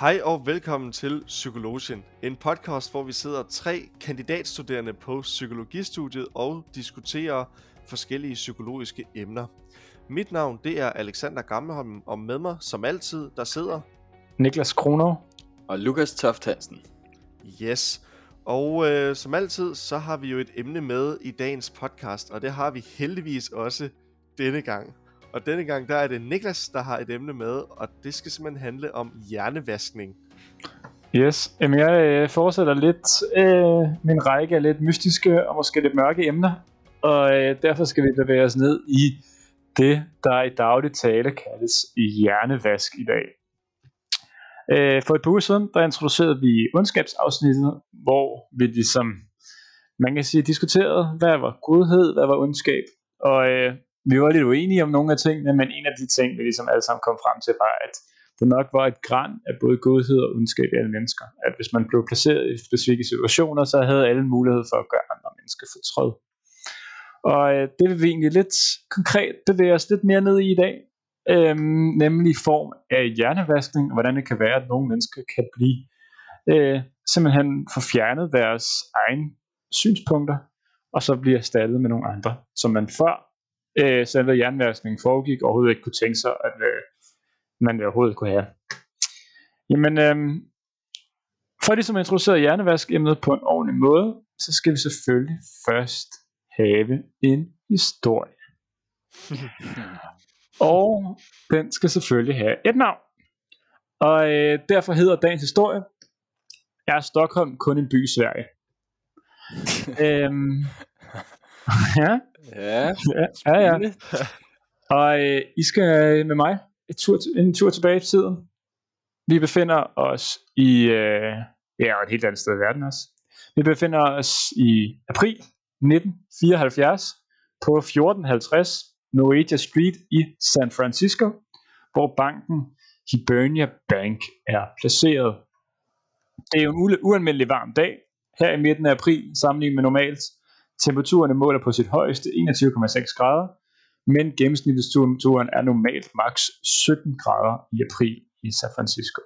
Hej og velkommen til Psykologien, en podcast, hvor vi sidder tre kandidatstuderende på psykologistudiet og diskuterer forskellige psykologiske emner. Mit navn det er Alexander Gammelholm, og med mig som altid, der sidder Niklas Kroner og Lukas Toft Hansen. Yes, og øh, som altid, så har vi jo et emne med i dagens podcast, og det har vi heldigvis også denne gang. Og denne gang, der er det Niklas, der har et emne med, og det skal simpelthen handle om hjernevaskning. Yes, Jamen, jeg øh, fortsætter lidt øh, min række af lidt mystiske og måske lidt mørke emner. Og øh, derfor skal vi bevæge os ned i det, der i daglig tale kaldes hjernevask i dag. Øh, for et par uger siden, der introducerede vi ondskabsafsnittet, hvor vi ligesom, man kan sige, diskuterede, hvad var godhed, hvad var ondskab. Og øh, vi var lidt uenige om nogle af tingene, men en af de ting, vi ligesom alle sammen kom frem til, var, at der nok var et græn af både godhed og ondskab i alle mennesker. At hvis man blev placeret i specifikke situationer, så havde alle mulighed for at gøre andre mennesker fortrød. Og øh, det vil vi egentlig lidt konkret bevæge os lidt mere ned i i dag. Øhm, nemlig i form af hjernevaskning, og hvordan det kan være, at nogle mennesker kan blive øh, simpelthen få fjernet deres egne synspunkter, og så bliver erstattet med nogle andre, som man før øh, selve hjernevaskningen foregik, overhovedet ikke kunne tænke sig, at øh, man overhovedet kunne have. Jamen, øh, for ligesom at introducere hjernevaskemnet på en ordentlig måde, så skal vi selvfølgelig først have en historie. og den skal selvfølgelig have et navn. Og øh, derfor hedder dagens historie, er Stockholm kun en by i Sverige? øhm, ja, Ja, ja, ja, ja. Og øh, I skal med mig et tur, en tur tilbage i tiden. Vi befinder os i, øh, ja, et helt andet sted i verden også. Vi befinder os i april 1974 på 1450 Noetia Street i San Francisco, hvor banken Hibernia Bank er placeret. Det er jo en ualmindelig varm dag her i midten af april sammenlignet med normalt. Temperaturerne måler på sit højeste 21,6 grader, men gennemsnitstemperaturen er normalt maks 17 grader i april i San Francisco.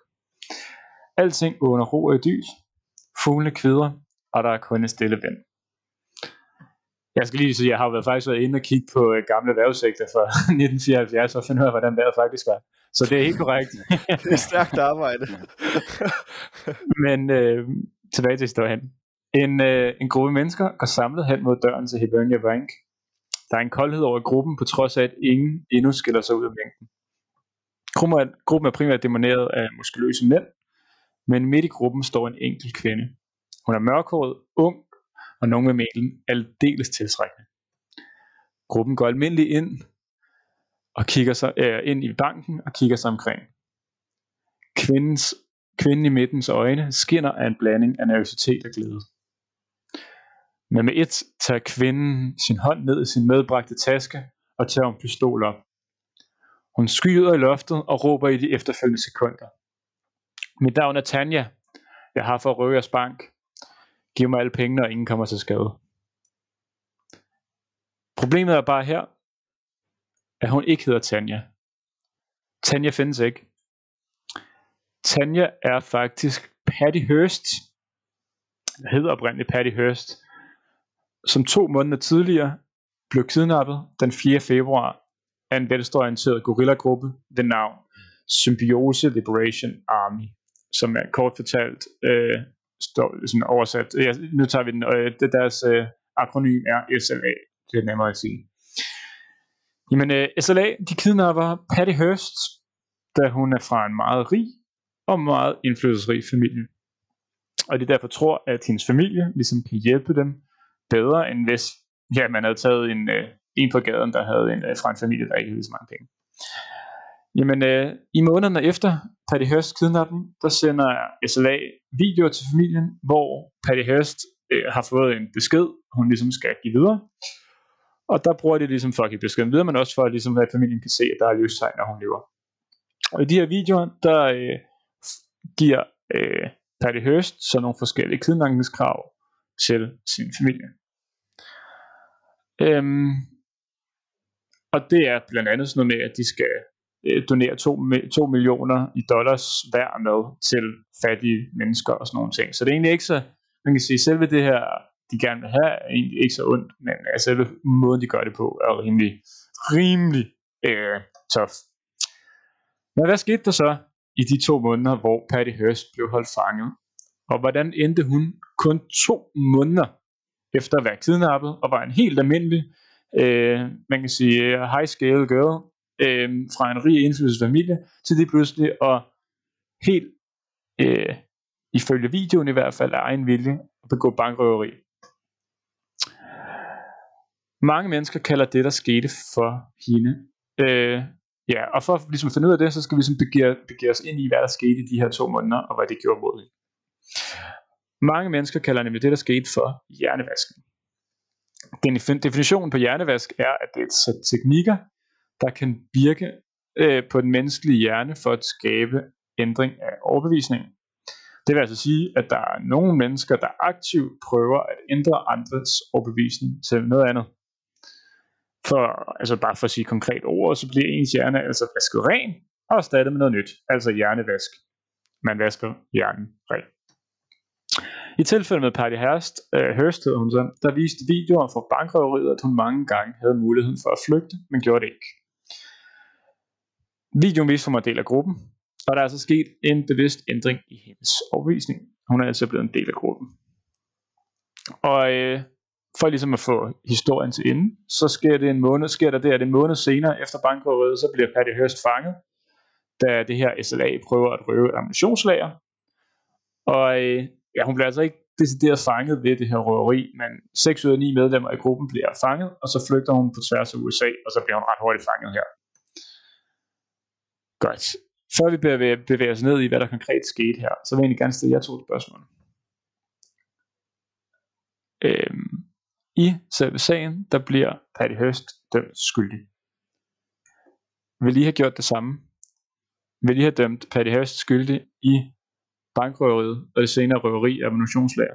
Alting under ro og dys, fuglene kvider, og der er kun en stille vind. Jeg skal lige sige, at jeg har været faktisk været inde og kigge på øh, gamle vejrudsigter fra 1974 og finde ud af, hvordan vejret faktisk var. Så det er helt korrekt. det er stærkt arbejde. Men øh, tilbage til historien. En, øh, en gruppe mennesker går samlet hen mod døren til Hibernia Bank. Der er en koldhed over gruppen, på trods af, at ingen endnu skiller sig ud af mængden. Gruppen er, primært demoneret af muskuløse mænd, men midt i gruppen står en enkelt kvinde. Hun er mørkhåret, ung, og nogen med mailen aldeles tiltrækkende. Gruppen går almindeligt ind og kigger sig øh, ind i banken og kigger sig omkring. Kvindens, kvinden i midtens øjne skinner af en blanding af nervøsitet og glæde. Men med et tager kvinden sin hånd ned i sin medbragte taske og tager en pistol op. Hun skyder i loftet og råber i de efterfølgende sekunder. Mit navn er Tanja. Jeg har for at røve jeres bank. Giv mig alle pengene, og ingen kommer til skade. Problemet er bare her, at hun ikke hedder Tanja. Tanja findes ikke. Tanja er faktisk Patty Hearst. Jeg hedder oprindeligt Patty Hearst. Som to måneder tidligere blev kidnappet den 4. februar af en venstreorienteret gorillagruppe ved navn Symbiose Liberation Army, som er kort fortalt øh, står sådan oversat. Ja, nu tager vi den. Øh, det deres øh, akronym er SLA. Det er nemmere at sige. Jamen, øh, SLA, de kidnapper Patty Hearst, da hun er fra en meget rig og meget indflydelsesrig familie. Og de derfor tror, at hendes familie ligesom kan hjælpe dem bedre, end hvis ja, man havde taget en, øh, en på gaden, der havde en, øh, fra en familie, der ikke havde så mange penge. Jamen, øh, i månederne efter Patty Hearst kidnappen, der sender SLA videoer til familien, hvor Patty Hearst øh, har fået en besked, hun ligesom skal give videre. Og der bruger de ligesom for at give beskeden videre, men også for at, ligesom, at familien kan se, at der er livstegn, når hun lever. Og i de her videoer, der øh, giver øh, Patty Hearst så nogle forskellige kidnapningskrav til sin familie. Øhm, og det er blandt andet sådan noget med, at de skal øh, donere 2, 2 millioner i dollars hver med til fattige mennesker og sådan nogle ting. Så det er egentlig ikke så, man kan sige, selve det her, de gerne vil have, er egentlig ikke så ondt, men altså, selve måden, de gør det på, er rimelig, rimelig øh, tough. Men hvad skete der så i de to måneder, hvor Patty Hearst blev holdt fanget? Og hvordan endte hun kun to måneder efter at være kidnappet, og var en helt almindelig, øh, man kan sige, high scale girl, øh, fra en rig indflydelsesfamilie, til det pludselig og helt, øh, ifølge videoen i hvert fald, af egen vilje, at begå bankrøveri. Mange mennesker kalder det, der skete for hende. Øh, ja, og for ligesom at finde ud af det, så skal vi ligesom begive, begive os ind i, hvad der skete i de her to måneder, og hvad det gjorde mod hende. Mange mennesker kalder nemlig det, der skete for hjernevasken. Den definition på hjernevask er, at det er et sæt teknikker, der kan virke øh, på den menneskelige hjerne for at skabe ændring af overbevisningen. Det vil altså sige, at der er nogle mennesker, der aktivt prøver at ændre andres overbevisning til noget andet. For, altså bare for at sige konkret ord, så bliver ens hjerne altså vasket ren og erstattet med noget nyt, altså hjernevask. Man vasker hjernen ren. I tilfældet med Patty Hearst, øh, Hearst hun så, der viste videoer fra bankrøveriet, at hun mange gange havde muligheden for at flygte, men gjorde det ikke. Videoen viste hun var del af gruppen, og der er altså sket en bevidst ændring i hendes overvisning. Hun er altså blevet en del af gruppen. Og øh, for ligesom at få historien til ende, så sker det en måned, sker der det, at en måned senere efter bankrøveriet, så bliver Patty Hearst fanget, da det her SLA prøver at røve et ammunitionslager. Og øh, ja, hun bliver altså ikke decideret fanget ved det her røveri, men 6 ud af 9 medlemmer i gruppen bliver fanget, og så flygter hun på tværs af USA, og så bliver hun ret hurtigt fanget her. Godt. Før vi bevæger, bevæger os ned i, hvad der konkret skete her, så vil jeg egentlig gerne stille jer to spørgsmål. Øhm, I selve sagen, der bliver Patty Hearst dømt skyldig. Vil I have gjort det samme? Vil I have dømt Patty Hearst skyldig i bankrøveriet og det senere røveri af ammunitionslager?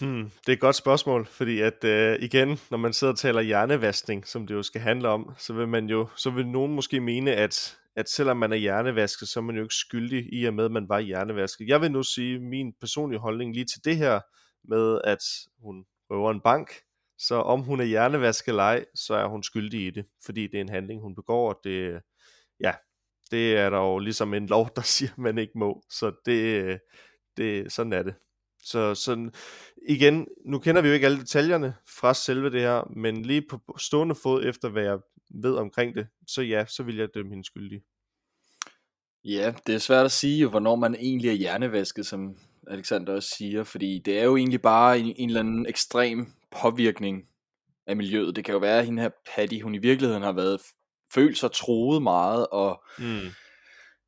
Hmm, det er et godt spørgsmål, fordi at øh, igen, når man sidder og taler hjernevaskning, som det jo skal handle om, så vil man jo, så vil nogen måske mene, at, at selvom man er hjernevasket, så er man jo ikke skyldig i og med, at man var hjernevasket. Jeg vil nu sige min personlige holdning lige til det her med, at hun røver en bank, så om hun er hjernevasket eller ej, så er hun skyldig i det, fordi det er en handling, hun begår, og det, ja, det er der jo ligesom en lov, der siger, at man ikke må. Så det, øh, det, sådan er det. Så sådan, igen, nu kender vi jo ikke alle detaljerne fra selve det her, men lige på stående fod efter, hvad jeg ved omkring det, så ja, så vil jeg dømme hende skyldig. Ja, det er svært at sige, hvornår man egentlig er hjernevasket, som Alexander også siger, fordi det er jo egentlig bare en, en eller anden ekstrem påvirkning af miljøet. Det kan jo være, at hende her Patty, hun i virkeligheden har været følt sig troet meget, og mm.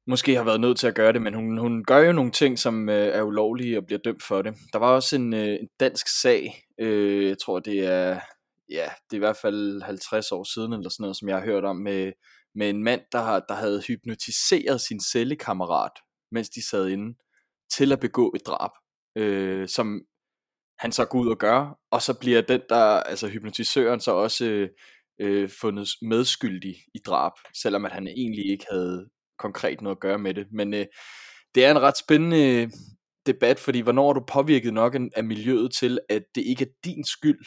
måske har været nødt til at gøre det, men hun, hun gør jo nogle ting, som øh, er ulovlige og bliver dømt for det. Der var også en, øh, en dansk sag, øh, jeg tror det er, ja, det er i hvert fald 50 år siden, eller sådan noget, som jeg har hørt om, med, med en mand, der, har, der havde hypnotiseret sin cellekammerat, mens de sad inde, til at begå et drab, øh, som han så går ud og gør, og så bliver den der, altså hypnotisøren så også øh, øh, fundet medskyldig i drab, selvom at han egentlig ikke havde konkret noget at gøre med det. Men øh, det er en ret spændende debat, fordi hvornår er du påvirket nok af miljøet til, at det ikke er din skyld?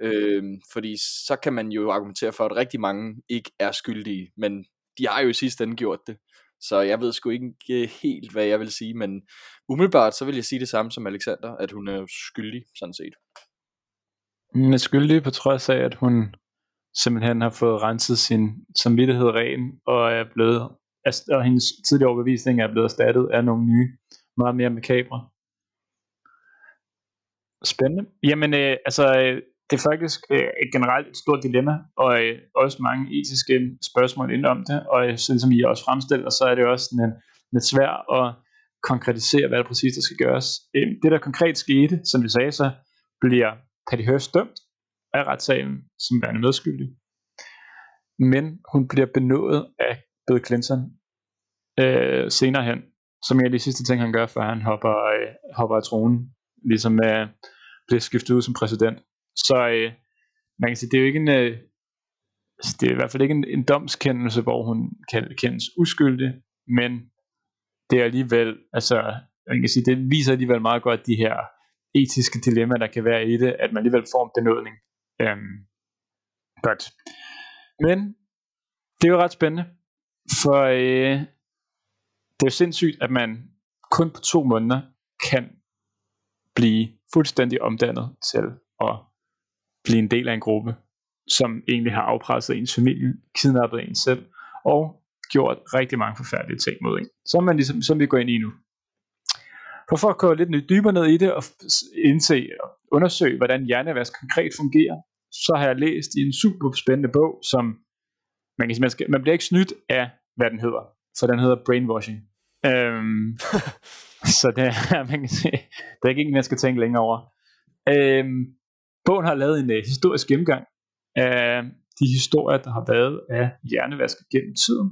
Øh, fordi så kan man jo argumentere for, at rigtig mange ikke er skyldige, men de har jo i sidste ende gjort det. Så jeg ved sgu ikke øh, helt, hvad jeg vil sige, men umiddelbart så vil jeg sige det samme som Alexander, at hun er skyldig, sådan set. Hun er skyldig på trods af, at hun simpelthen har fået renset sin samvittighed ren, og er blevet, og hendes tidligere overbevisning er blevet erstattet af nogle nye, meget mere makabre. Spændende. Jamen, øh, altså, øh, det er faktisk øh, et generelt et stort dilemma, og øh, også mange etiske spørgsmål inden om det, og øh, sådan som I også fremstiller, så er det også sådan, lidt svært at konkretisere, hvad det præcis der skal gøres. Øh, det der konkret skete, som vi sagde, så bliver Patty Hearst dømt, af retssagen som værende medskyldig. Men hun bliver benådet af Bill Clinton øh, senere hen, som en af de sidste ting, han gør, før han hopper, øh, hopper af tronen, ligesom øh, bliver skiftet ud som præsident. Så øh, man kan sige, det er jo ikke en, øh, altså, det er i hvert fald ikke en, en domskendelse, hvor hun kan kendes uskyldig, men det er alligevel, altså, man kan sige, det viser alligevel meget godt de her etiske dilemmaer, der kan være i det, at man alligevel får en benådning. Øhm, godt. Men det er jo ret spændende, for øh, det er jo sindssygt, at man kun på to måneder kan blive fuldstændig omdannet til at blive en del af en gruppe, som egentlig har afpresset ens familie, kidnappet en selv, og gjort rigtig mange forfærdelige ting mod en, som, man ligesom, som vi går ind i nu. For, for at gå lidt dybere ned i det og indse og undersøge, hvordan hjernevask konkret fungerer, så har jeg læst i en super spændende bog, som man, kan, man, skal, man bliver ikke snydt af, hvad den hedder, for den hedder Brainwashing. Øhm, så det er, man kan sige, det er ikke en, man skal tænke længere over. Øhm, bogen har lavet en uh, historisk gennemgang af de historier, der har været af hjernevask gennem tiden.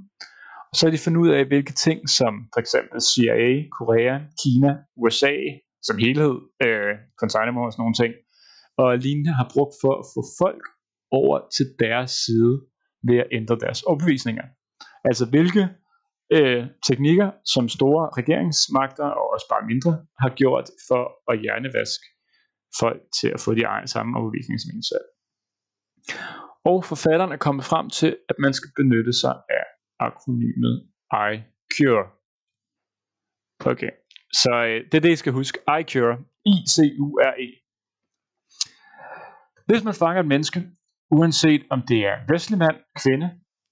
Og så har de fundet ud af, hvilke ting, som for eksempel CIA, Korea, Kina, USA som helhed, øh, Guantanamo og sådan nogle ting, og lignende har brugt for at få folk over til deres side ved at ændre deres opvisninger. Altså hvilke øh, teknikker, som store regeringsmagter og også bare mindre har gjort for at hjernevaske folk til at få de samme overbevisninger som en selv. Og forfatteren er kommet frem til, at man skal benytte sig af akronymet iCure. Okay, så øh, det er det, I skal huske. iCure. I-C-U-R-E. Hvis man fanger et menneske, uanset om det er en vestlig mand, kvinde,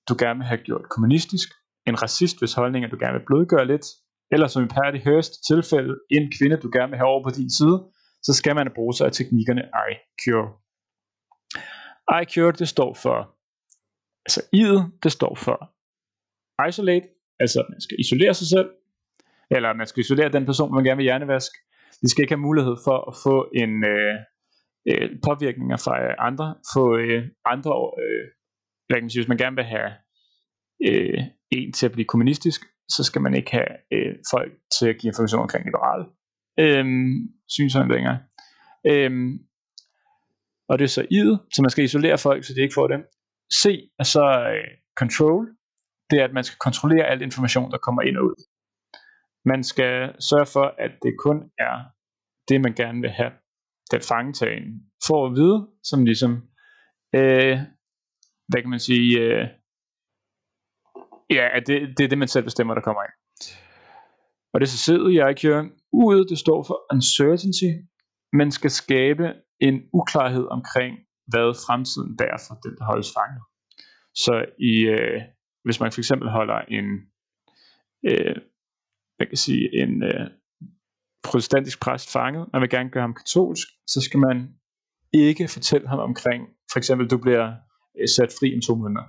du gerne vil have gjort kommunistisk, en racist, hvis holdninger du gerne vil blødgøre lidt, eller som i Patty Hearst tilfælde, en kvinde, du gerne vil have over på din side, så skal man bruge sig af teknikkerne iCure. iCure, det står for, altså I'et, det står for isolate, altså at man skal isolere sig selv, eller man skal isolere den person, man gerne vil hjernevaske. De skal ikke have mulighed for at få en øh, øh, påvirkninger fra øh, andre, få øh, andre, øh, hvad kan man sige, hvis man gerne vil have øh, en til at blive kommunistisk, så skal man ikke have øh, folk til at give information omkring liberale øh, synshandlinger. Øh, og det er så id, så man skal isolere folk, så de ikke får dem. C er så øh, control, det er, at man skal kontrollere al information, der kommer ind og ud. Man skal sørge for, at det kun er det, man gerne vil have den fangetagen får at vide, som ligesom, øh, hvad kan man sige, øh, ja, at det, det er det, man selv bestemmer, der kommer ind. Og det så sidder jeg kører ud, det står for uncertainty. Man skal skabe en uklarhed omkring, hvad fremtiden bærer for den, der holdes fanget. Så i, øh, hvis man for eksempel holder en, øh, jeg kan sige, en øh, protestantisk præst fanget, man vil gerne gøre ham katolsk, så skal man ikke fortælle ham omkring, for eksempel, du bliver øh, sat fri om to måneder.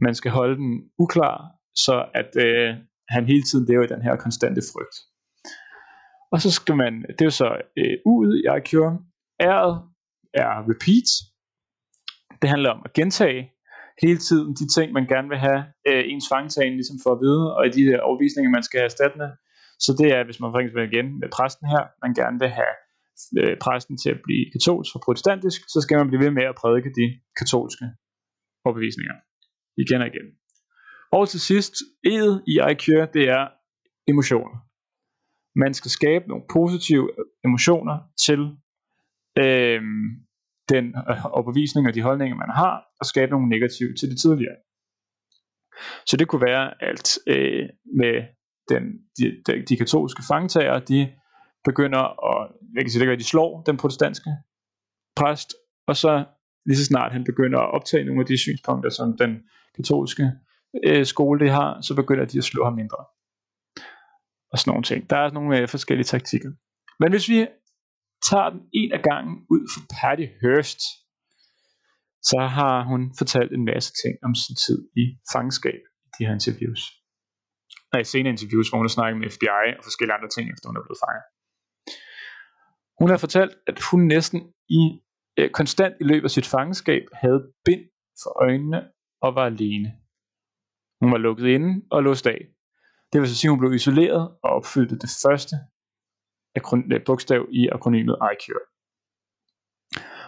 Man skal holde den uklar, så at øh, han hele tiden lever i den her konstante frygt. Og så skal man, det er jo så øh, ud i IQ, R'et er repeat. Det handler om at gentage hele tiden de ting, man gerne vil have øh, ens fangetagen ligesom for at vide, og de der overvisninger, man skal have erstattende. Så det er, hvis man for eksempel igen med præsten her, man gerne vil have øh, præsten til at blive katolsk og protestantisk, så skal man blive ved med at prædike de katolske overbevisninger. Igen og igen. Og til sidst, E'et i IQ, det er emotioner. Man skal skabe nogle positive emotioner til øh, den øh, overbevisning og de holdninger, man har, og skabe nogle negative til det tidligere. Så det kunne være alt øh, med den, de, de, de katolske fangtager, de begynder at, jeg kan sige, det de slår den protestantiske præst, og så lige så snart han begynder at optage nogle af de synspunkter, som den katolske øh, skole det har, så begynder de at slå ham mindre. Og sådan nogle ting. Der er nogle øh, forskellige taktikker. Men hvis vi tager den en af gangen ud for Patty Hearst, så har hun fortalt en masse ting om sin tid i fangenskab i de her interviews. Og i senere interviews, hvor hun har snakket med FBI og forskellige andre ting, efter hun er blevet fanget. Hun har fortalt, at hun næsten i øh, konstant i løbet af sit fangenskab havde bind for øjnene og var alene. Hun var lukket inde og låst af. Det vil så sige, at hun blev isoleret og opfyldte det første øh, bogstav i akronymet ICURE.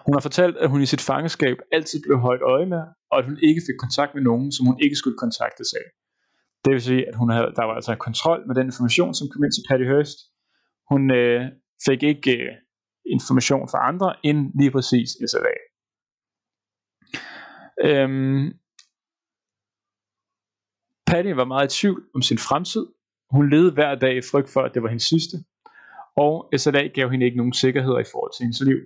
Hun har fortalt, at hun i sit fangeskab altid blev holdt øje med, og at hun ikke fik kontakt med nogen, som hun ikke skulle kontaktes af. Det vil sige, at hun havde, der var altså kontrol med den information, som kom ind til Patty Hearst. Hun øh, fik ikke øh, information fra andre end lige præcis SLA. Øhm, Patty var meget i tvivl om sin fremtid. Hun levede hver dag i frygt for, at det var hendes sidste. Og SLA gav hende ikke nogen sikkerhed i forhold til hendes liv.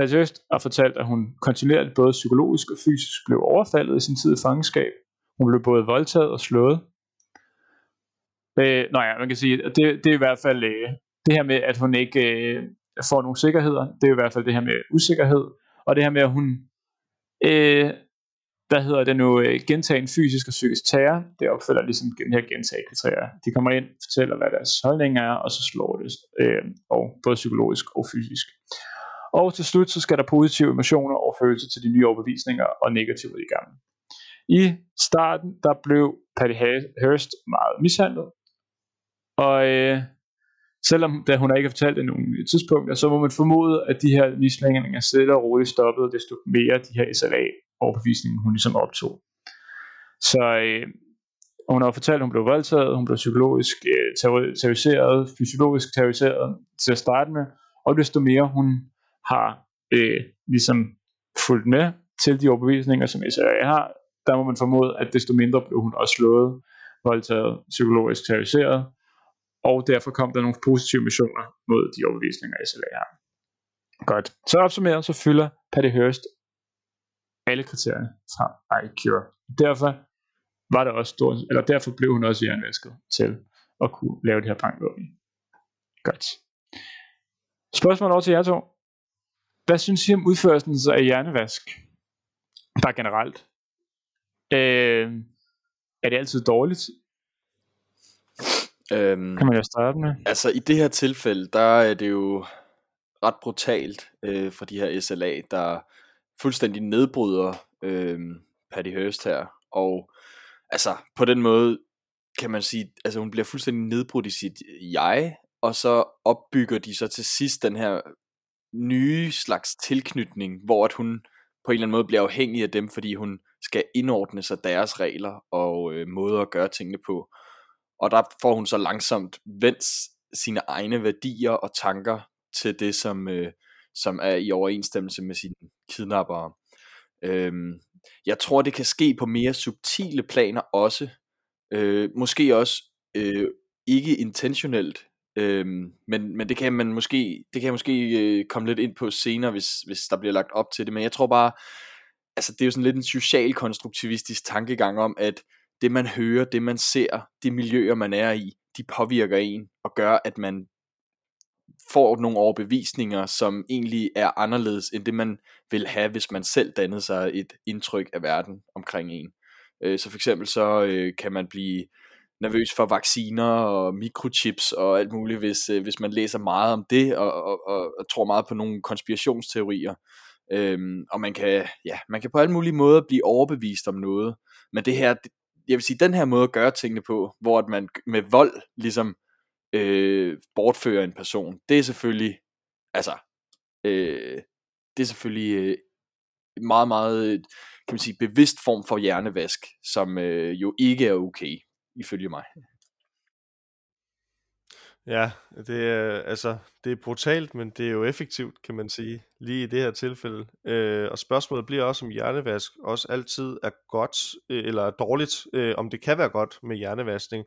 Patriot har fortalt, at hun kontinuerligt både psykologisk og fysisk blev overfaldet i sin tid i fangenskab. Hun blev både voldtaget og slået. Øh, nå ja, man kan sige, at det, det er i hvert fald øh, det her med, at hun ikke øh, får nogen sikkerheder. Det er i hvert fald det her med usikkerhed. Og det her med, at hun, øh, hvad hedder det nu, øh, gentagen fysisk og psykisk terror, det opfylder ligesom den her gentagelse. De kommer ind, fortæller, hvad deres holdning er, og så slår det, øh, og både psykologisk og fysisk. Og til slut, så skal der positive emotioner og følelser til de nye overbevisninger og negative i gang. I starten, der blev Patty Hearst meget mishandlet. Og øh, selvom da hun ikke har fortalt det nogen tidspunkter, så må man formode, at de her mishandlinger stille og roligt stoppede, desto mere de her SLA overbevisninger, hun ligesom optog. Så øh, hun har fortalt, at hun blev voldtaget, hun blev psykologisk øh, terroriseret, fysiologisk terroriseret til at starte med, og desto mere hun har øh, ligesom fulgt med til de overbevisninger, som SRA har, der må man formode, at desto mindre blev hun også slået, voldtaget, psykologisk terroriseret, og derfor kom der nogle positive missioner mod de overbevisninger, SLA har. Godt. Så opsummeret, så fylder Patty Hearst alle kriterierne fra iCure. Derfor var det også stor, eller derfor blev hun også hjernevasket til at kunne lave det her bankvåben. Godt. Spørgsmål over til jer to. Hvad synes I om udførelsen af hjernevask? Bare generelt. Øh, er det altid dårligt? Øhm, kan man jo starte med. Altså i det her tilfælde, der er det jo ret brutalt øh, for de her SLA, der fuldstændig nedbryder øh, Patty Hearst her. Og altså på den måde kan man sige, altså hun bliver fuldstændig nedbrudt i sit jeg, og så opbygger de så til sidst den her nye slags tilknytning, hvor at hun på en eller anden måde bliver afhængig af dem, fordi hun skal indordne sig deres regler og øh, måder at gøre tingene på. Og der får hun så langsomt vendt sine egne værdier og tanker til det, som, øh, som er i overensstemmelse med sine kidnappere. Øhm, jeg tror, det kan ske på mere subtile planer også. Øh, måske også øh, ikke intentionelt, Øhm, men, men det kan man måske, det kan jeg måske øh, komme lidt ind på senere, hvis, hvis der bliver lagt op til det. Men jeg tror bare, altså det er jo sådan lidt en social konstruktivistisk tankegang om, at det man hører, det man ser, de miljøer man er i, de påvirker en og gør, at man får nogle overbevisninger, som egentlig er anderledes end det man vil have, hvis man selv dannede sig et indtryk af verden omkring en. Øh, så for eksempel så øh, kan man blive nervøs for vacciner og mikrochips og alt muligt, hvis, øh, hvis man læser meget om det og, og, og, og tror meget på nogle konspirationsteorier. Øhm, og man kan, ja, man kan på alle mulige måder blive overbevist om noget. Men det her, jeg vil sige, den her måde at gøre tingene på, hvor at man med vold ligesom øh, bortfører en person, det er selvfølgelig, altså, øh, det er selvfølgelig øh, meget, meget, kan man sige, bevidst form for hjernevask, som øh, jo ikke er okay ifølge mig. Ja, det er, altså, det er brutalt, men det er jo effektivt, kan man sige, lige i det her tilfælde. Øh, og spørgsmålet bliver også, om hjernevask også altid er godt øh, eller dårligt, øh, om det kan være godt med hjernevaskning.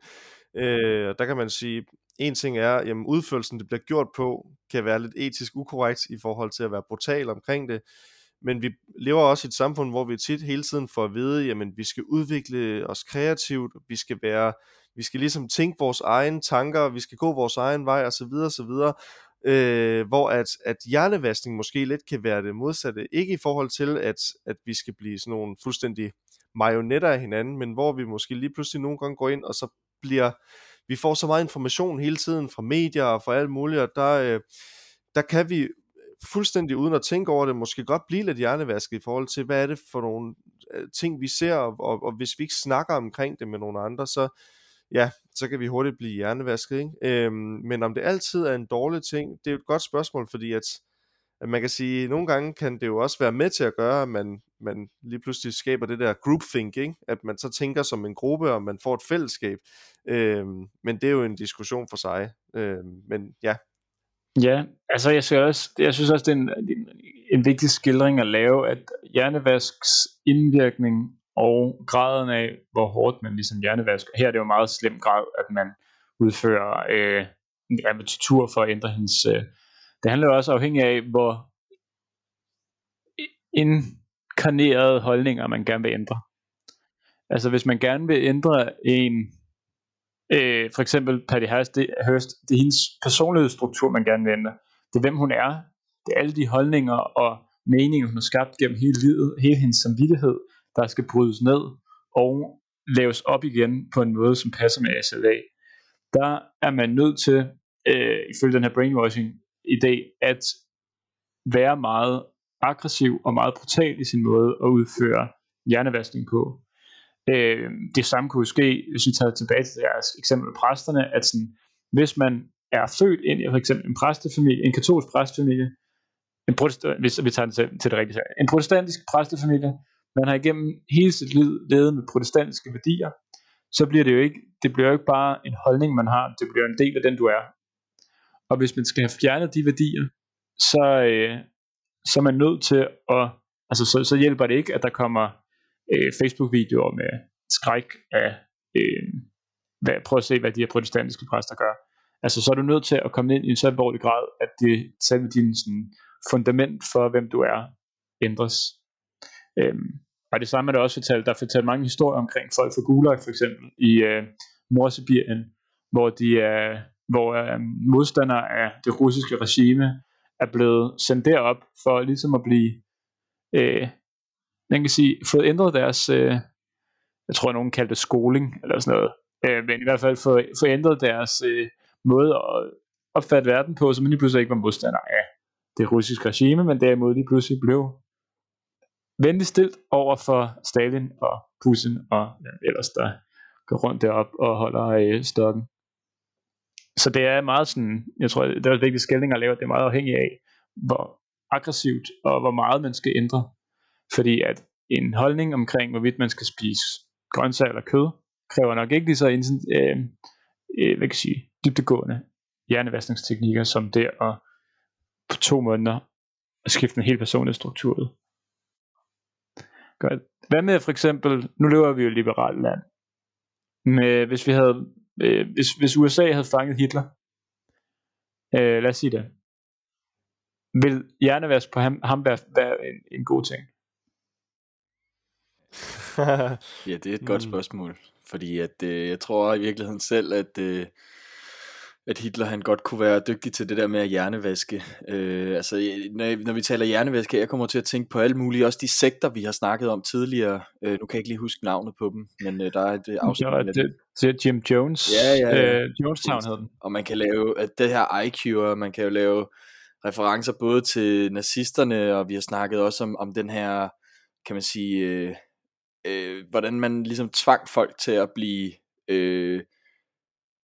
Øh, der kan man sige, en ting er, at udførelsen, det bliver gjort på, kan være lidt etisk ukorrekt i forhold til at være brutal omkring det men vi lever også i et samfund, hvor vi tit hele tiden får at vide, jamen vi skal udvikle os kreativt, vi skal være, vi skal ligesom tænke vores egne tanker, vi skal gå vores egen vej osv. osv. Øh, hvor at, at hjernevaskning måske lidt kan være det modsatte. Ikke i forhold til, at, at vi skal blive sådan nogle fuldstændig marionetter af hinanden, men hvor vi måske lige pludselig nogle gange går ind, og så bliver, vi får så meget information hele tiden fra medier og fra alt muligt, og der, øh, der kan vi fuldstændig uden at tænke over det, måske godt blive lidt hjernevasket i forhold til, hvad er det for nogle øh, ting, vi ser, og, og, og hvis vi ikke snakker omkring det med nogle andre, så, ja, så kan vi hurtigt blive hjernevasket. Ikke? Øhm, men om det altid er en dårlig ting, det er et godt spørgsmål, fordi at at man kan sige, at nogle gange kan det jo også være med til at gøre, at man, man lige pludselig skaber det der groupthink, ikke? at man så tænker som en gruppe, og man får et fællesskab. Øhm, men det er jo en diskussion for sig. Øhm, men ja. Ja, altså jeg synes også, jeg synes også det er en, en, en vigtig skildring at lave, at hjernevasks indvirkning og graden af, hvor hårdt man ligesom hjernevasker. Her er det jo meget slem grad, at man udfører øh, en repetitur for at ændre hendes... Øh, det handler jo også afhængig af, hvor inkarnerede holdninger man gerne vil ændre. Altså hvis man gerne vil ændre en, øh, for eksempel Patty Hearst, det, Hurst, det er hendes personlighedsstruktur, man gerne vil ændre. Det er hvem hun er. Det er alle de holdninger og meninger, hun har skabt gennem hele livet, hele hendes samvittighed, der skal brydes ned og laves op igen på en måde, som passer med SLA. Der er man nødt til, øh, ifølge den her brainwashing idé, at være meget aggressiv og meget brutal i sin måde at udføre hjernevaskning på. Øh, det samme kunne ske, hvis vi tager tilbage til deres eksempel med præsterne, at sådan, hvis man er født ind i for eksempel en præstefamilie, en katolsk præstefamilie, en protestant, hvis vi tager det til, til det rigtige, en protestantisk præstefamilie, man har igennem hele sit liv levet med protestantiske værdier, så bliver det jo ikke, det bliver jo ikke bare en holdning, man har, det bliver en del af den, du er. Og hvis man skal have fjernet de værdier, så, øh, så er man nødt til at, altså så, så hjælper det ikke, at der kommer øh, Facebook-videoer med skræk af, øh, hvad, prøv at se, hvad de her protestantiske præster gør. Altså så er du nødt til at komme ind i en så alvorlig grad, at det selve din sådan, fundament for, hvem du er, ændres. Øhm, og det samme er der også fortalt, der er fortalt mange historier omkring folk fra Gulag for eksempel i øh, Nordsibirien, hvor de er, hvor øh, modstandere af det russiske regime er blevet sendt derop for ligesom at blive øh, man kan sige, fået ændret deres, øh, jeg tror nogen kaldte det skoling, eller sådan noget, øh, men i hvert fald fået, fået ændret deres øh, måde at opfatte verden på, så man lige pludselig ikke var modstander af det russiske regime, men derimod lige pludselig blev venligt stilt over for Stalin og Putin og ja, ellers der går rundt derop og holder øh, stokken. Så det er meget sådan, jeg tror, det er en vigtig skældning at lave, det er meget afhængigt af, hvor aggressivt og hvor meget man skal ændre fordi at en holdning omkring, hvorvidt man skal spise grøntsager eller kød, kræver nok ikke lige så øh, øh, hvad kan jeg sige, dybtegående hjernevaskningsteknikker, som det at på to måneder at skifte en helt personlig struktur ud. Godt. Hvad med for eksempel, nu lever vi jo i et liberalt land, med, hvis vi havde, øh, hvis, hvis USA havde fanget Hitler, øh, lad os sige det, vil hjernevask på ham, ham være, være en, en god ting? ja, det er et godt mm. spørgsmål. Fordi at, øh, jeg tror i virkeligheden selv, at, øh, at Hitler han godt kunne være dygtig til det der med at hjernevaske. Øh, altså, når, når vi taler hjernevaske, jeg kommer til at tænke på alle mulige, også de sekter, vi har snakket om tidligere. Øh, nu kan jeg ikke lige huske navnet på dem, men øh, der er et afsnit. Ja, det, det er Jim Jones. Ja, ja, ja. Øh, Jonestown hed den. Og man kan lave, at det her IQ, og man kan jo lave referencer både til nazisterne, og vi har snakket også om, om den her, kan man sige, øh, øh, hvordan man ligesom tvang folk til at blive, øh,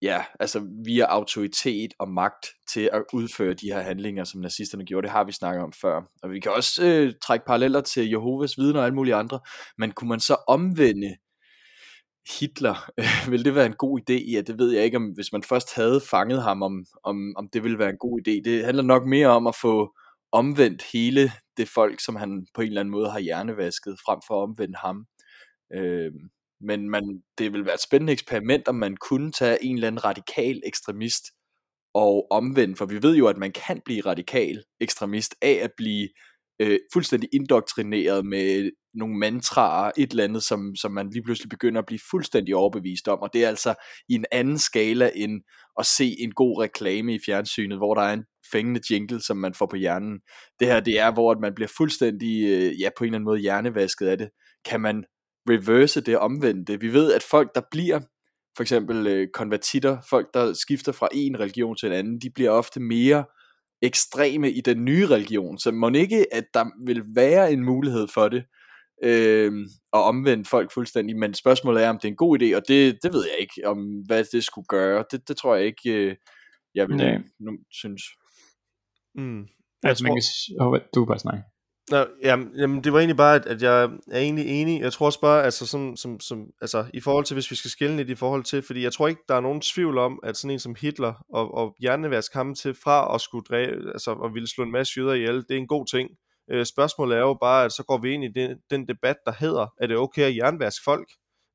ja, altså via autoritet og magt til at udføre de her handlinger, som nazisterne gjorde. Det har vi snakket om før. Og vi kan også øh, trække paralleller til Jehovas vidner og alle mulige andre. Men kunne man så omvende Hitler, øh, vil det være en god idé? Ja, det ved jeg ikke, om hvis man først havde fanget ham, om, om, om det ville være en god idé. Det handler nok mere om at få omvendt hele det folk, som han på en eller anden måde har hjernevasket, frem for at omvende ham. Øh, men man, det vil være et spændende eksperiment, om man kunne tage en eller anden radikal ekstremist og omvendt, for vi ved jo, at man kan blive radikal ekstremist af at blive øh, fuldstændig indoktrineret med nogle mantraer, et eller andet, som, som man lige pludselig begynder at blive fuldstændig overbevist om, og det er altså i en anden skala end at se en god reklame i fjernsynet, hvor der er en fængende jingle, som man får på hjernen. Det her, det er, hvor man bliver fuldstændig, øh, ja, på en eller anden måde hjernevasket af det. Kan man reverse det omvendte. Vi ved, at folk, der bliver for eksempel øh, konvertitter, folk, der skifter fra en religion til en anden, de bliver ofte mere ekstreme i den nye religion. Så må ikke, at der vil være en mulighed for det, øh, og omvende folk fuldstændig. Men spørgsmålet er, om det er en god idé, og det, det ved jeg ikke, om hvad det skulle gøre. Det, det tror jeg ikke, øh, jeg vil nu synes. Mm. Altså, man kan, s- oh, du kan bare snakke. Nå, jamen, jamen, det var egentlig bare, at, at jeg er egentlig enig. Jeg tror også bare, altså, som, som, som, altså, i forhold til, hvis vi skal skille lidt i forhold til, fordi jeg tror ikke, der er nogen tvivl om, at sådan en som Hitler og, og hjernevask ham til fra at skulle dræbe, altså, og ville slå en masse jøder ihjel, det er en god ting. Øh, spørgsmålet er jo bare, at så går vi ind i den, den debat, der hedder, er det okay at jernvaske folk?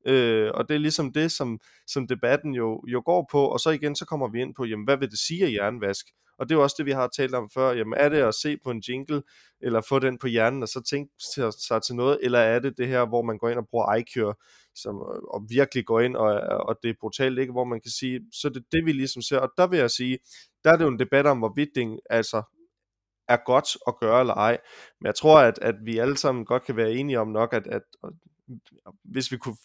Øh, og det er ligesom det, som, som debatten jo, jo går på, og så igen, så kommer vi ind på, jamen, hvad vil det sige at jernvask? Og det er jo også det, vi har talt om før. Jamen, er det at se på en jingle, eller få den på hjernen, og så tænke sig, til noget, eller er det det her, hvor man går ind og bruger iCure, som, øh, og virkelig går ind, og, øh, og det er brutalt, ikke? hvor man kan sige, så det er det, vi ligesom ser. Og der vil jeg sige, der er det jo en debat om, hvorvidt det altså er godt at gøre eller ej. Men jeg tror, at, at vi alle sammen godt kan være enige om nok, at, at, at hvis vi kunne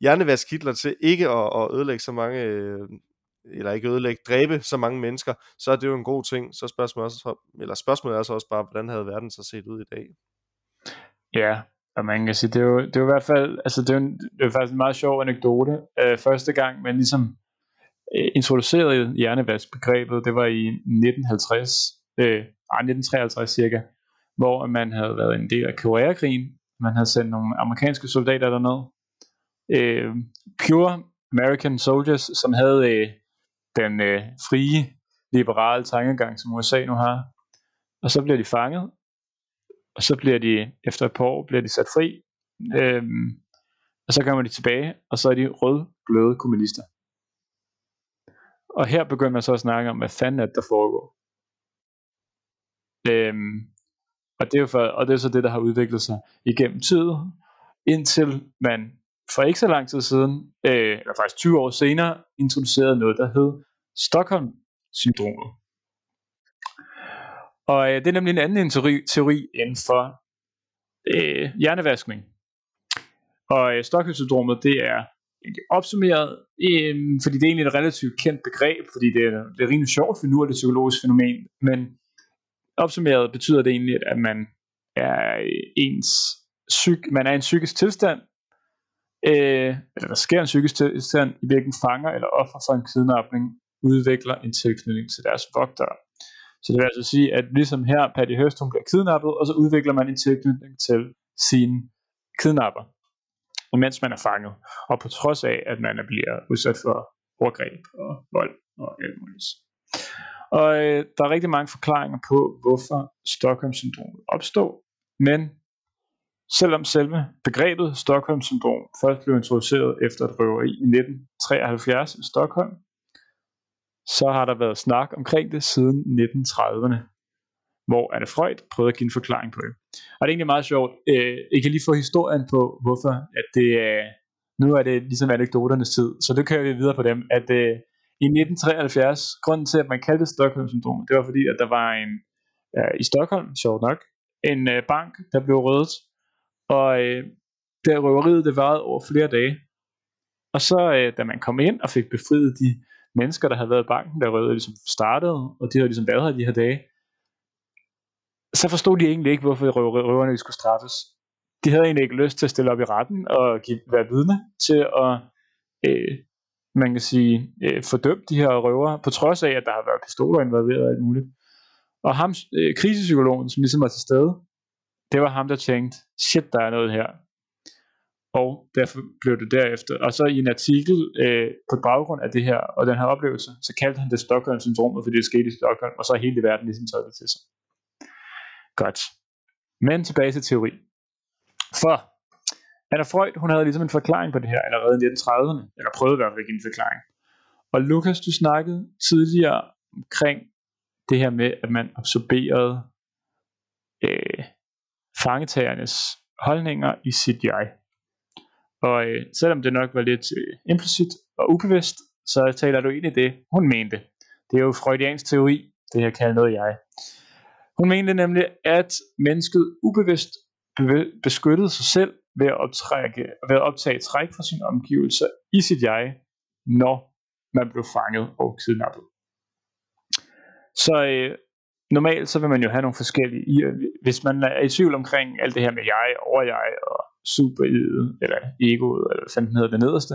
hjernevaske Hitler til ikke at, at ødelægge så mange, øh, eller ikke ødelægge, dræbe så mange mennesker, så er det jo en god ting. Så spørgsmålet, også, eller spørgsmålet er så også bare, hvordan havde verden så set ud i dag? Ja, og man kan sige, det er jo, det er jo i hvert fald, altså det er, jo det er jo faktisk en meget sjov anekdote. Øh, første gang, man ligesom øh, introducerede hjernevaskbegrebet, det var i 1950, øh, 1953 cirka, hvor man havde været en del af Koreakrigen. Man havde sendt nogle amerikanske soldater derned. Øh, pure American soldiers, som havde øh, den øh, frie, liberale tankegang, som USA nu har. Og så bliver de fanget, og så bliver de, efter et par år, bliver de sat fri, øhm, og så kommer de tilbage, og så er de rødgløde kommunister. Og her begynder man så at snakke om, hvad fanden er det, der foregår. Øhm, og, det er jo for, og det er så det, der har udviklet sig igennem tiden, indtil man for ikke så lang tid siden, øh, eller faktisk 20 år senere, introducerede noget, der hed Stockholm-syndromet. Og øh, det er nemlig en anden teori, teori inden for øh, hjernevaskning. Og øh, Stockholm-syndromet, det er opsummeret, øh, fordi det er egentlig et relativt kendt begreb, fordi det er, det er rimelig sjovt, for nu er det et psykologisk fænomen, men opsummeret betyder det egentlig, at man er øh, ens psyk, man er i en psykisk tilstand, øh, eller der sker en psykisk tilstand, i hvilken fanger eller offer for en kidnapning udvikler en tilknytning til deres vogtere. Så det vil altså sige, at ligesom her, Patty Hearst, hun bliver kidnappet, og så udvikler man en tilknytning til sin kidnapper, mens man er fanget. Og på trods af, at man bliver udsat for overgreb og vold og alt muligt. Og øh, der er rigtig mange forklaringer på, hvorfor Stockholm-syndromet opstår, men selvom selve begrebet Stockholm-syndrom først blev introduceret efter et røveri i 1973 i Stockholm, så har der været snak omkring det siden 1930'erne, hvor Anne Freud prøvede at give en forklaring på det. Og det er egentlig meget sjovt. Øh, Jeg kan lige få historien på, hvorfor at det er, nu er det ligesom anekdoternes tid, så det kører vi videre på dem, at øh, i 1973, grunden til, at man kaldte det Stockholm-syndrom, det var fordi, at der var en, øh, i Stockholm, sjovt nok, en bank, der blev rødet, og øh, det røveriet, det varede over flere dage. Og så, øh, da man kom ind og fik befriet de mennesker, der havde været i banken, der røvede ligesom startede, og de havde ligesom været her de her dage, så forstod de egentlig ikke, hvorfor røverne skulle straffes. De havde egentlig ikke lyst til at stille op i retten og give, være vidne til at, øh, man kan sige, øh, fordømme de her røvere, på trods af, at der har været pistoler involveret og alt muligt. Og ham, øh, krisepsykologen, som ligesom var til stede, det var ham, der tænkte, shit, der er noget her. Og derfor blev det derefter. Og så i en artikel øh, på baggrund af det her, og den her oplevelse, så kaldte han det Stockholm-syndromet, fordi det skete i Stockholm, og så hele verden ligesom taget det til sig. Godt. Men tilbage til teori. For Anna Freud, hun havde ligesom en forklaring på det her allerede i 1930'erne, eller prøvede i hvert fald at give en forklaring. Og Lukas, du snakkede tidligere omkring det her med, at man absorberede fangetagernes holdninger i sit jeg. Og øh, selvom det nok var lidt øh, implicit og ubevidst, så taler du ind i det, hun mente. Det er jo freudiansk teori, det her kalder noget jeg. Hun mente nemlig, at mennesket ubevidst beskyttede sig selv ved at, optrække, ved at optage træk fra sine omgivelser i sit jeg, når man blev fanget og kidnappet. Så øh, normalt så vil man jo have nogle forskellige, hvis man er i tvivl omkring alt det her med jeg, over jeg og super eller egoet, eller hvad den hedder det nederste,